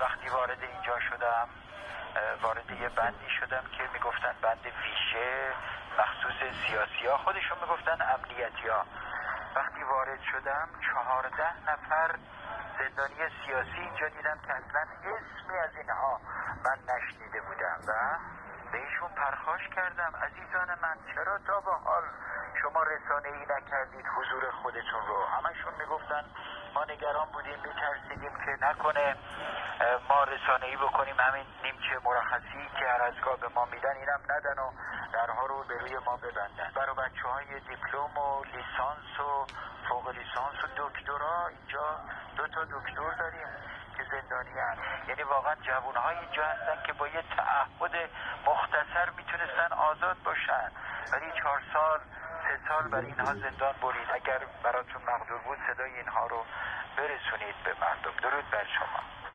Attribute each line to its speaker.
Speaker 1: وقتی وارد اینجا شدم وارد یه بندی شدم که می‌گفتن بند ویژه مخصوص سیاسی ها خودشون می‌گفتن امنیتی ها وقتی وارد شدم چهارده نفر زندانی سیاسی اینجا دیدم که اصلا اسمی از اینها من نشنیده بودم و بهشون پرخاش کردم. عزیزان من چرا تا به حال شما رسانه ای نکردید حضور خودتون رو؟ همشون می‌گفتن ما نگران بودیم میترسیدیم که نکنه. ما رسانه ای بکنیم همین نیمچه مرخصی که هر از به ما میدن اینم ندن و درها رو به روی ما ببندن. برای بچه های دیپلم و لیسانس و فوق لیسانس و دکترا اینجا دو تا دکتر داریم که زندانی هست یعنی واقعا جوون های اینجا هستن که با یه تعهد مختصر می‌تونستن آزاد باشن. ولی چهار سال سه سال بر اینها زندان برید. اگر براتون مقدور بود صدای اینها رو برسونید به مردم. درود بر شما.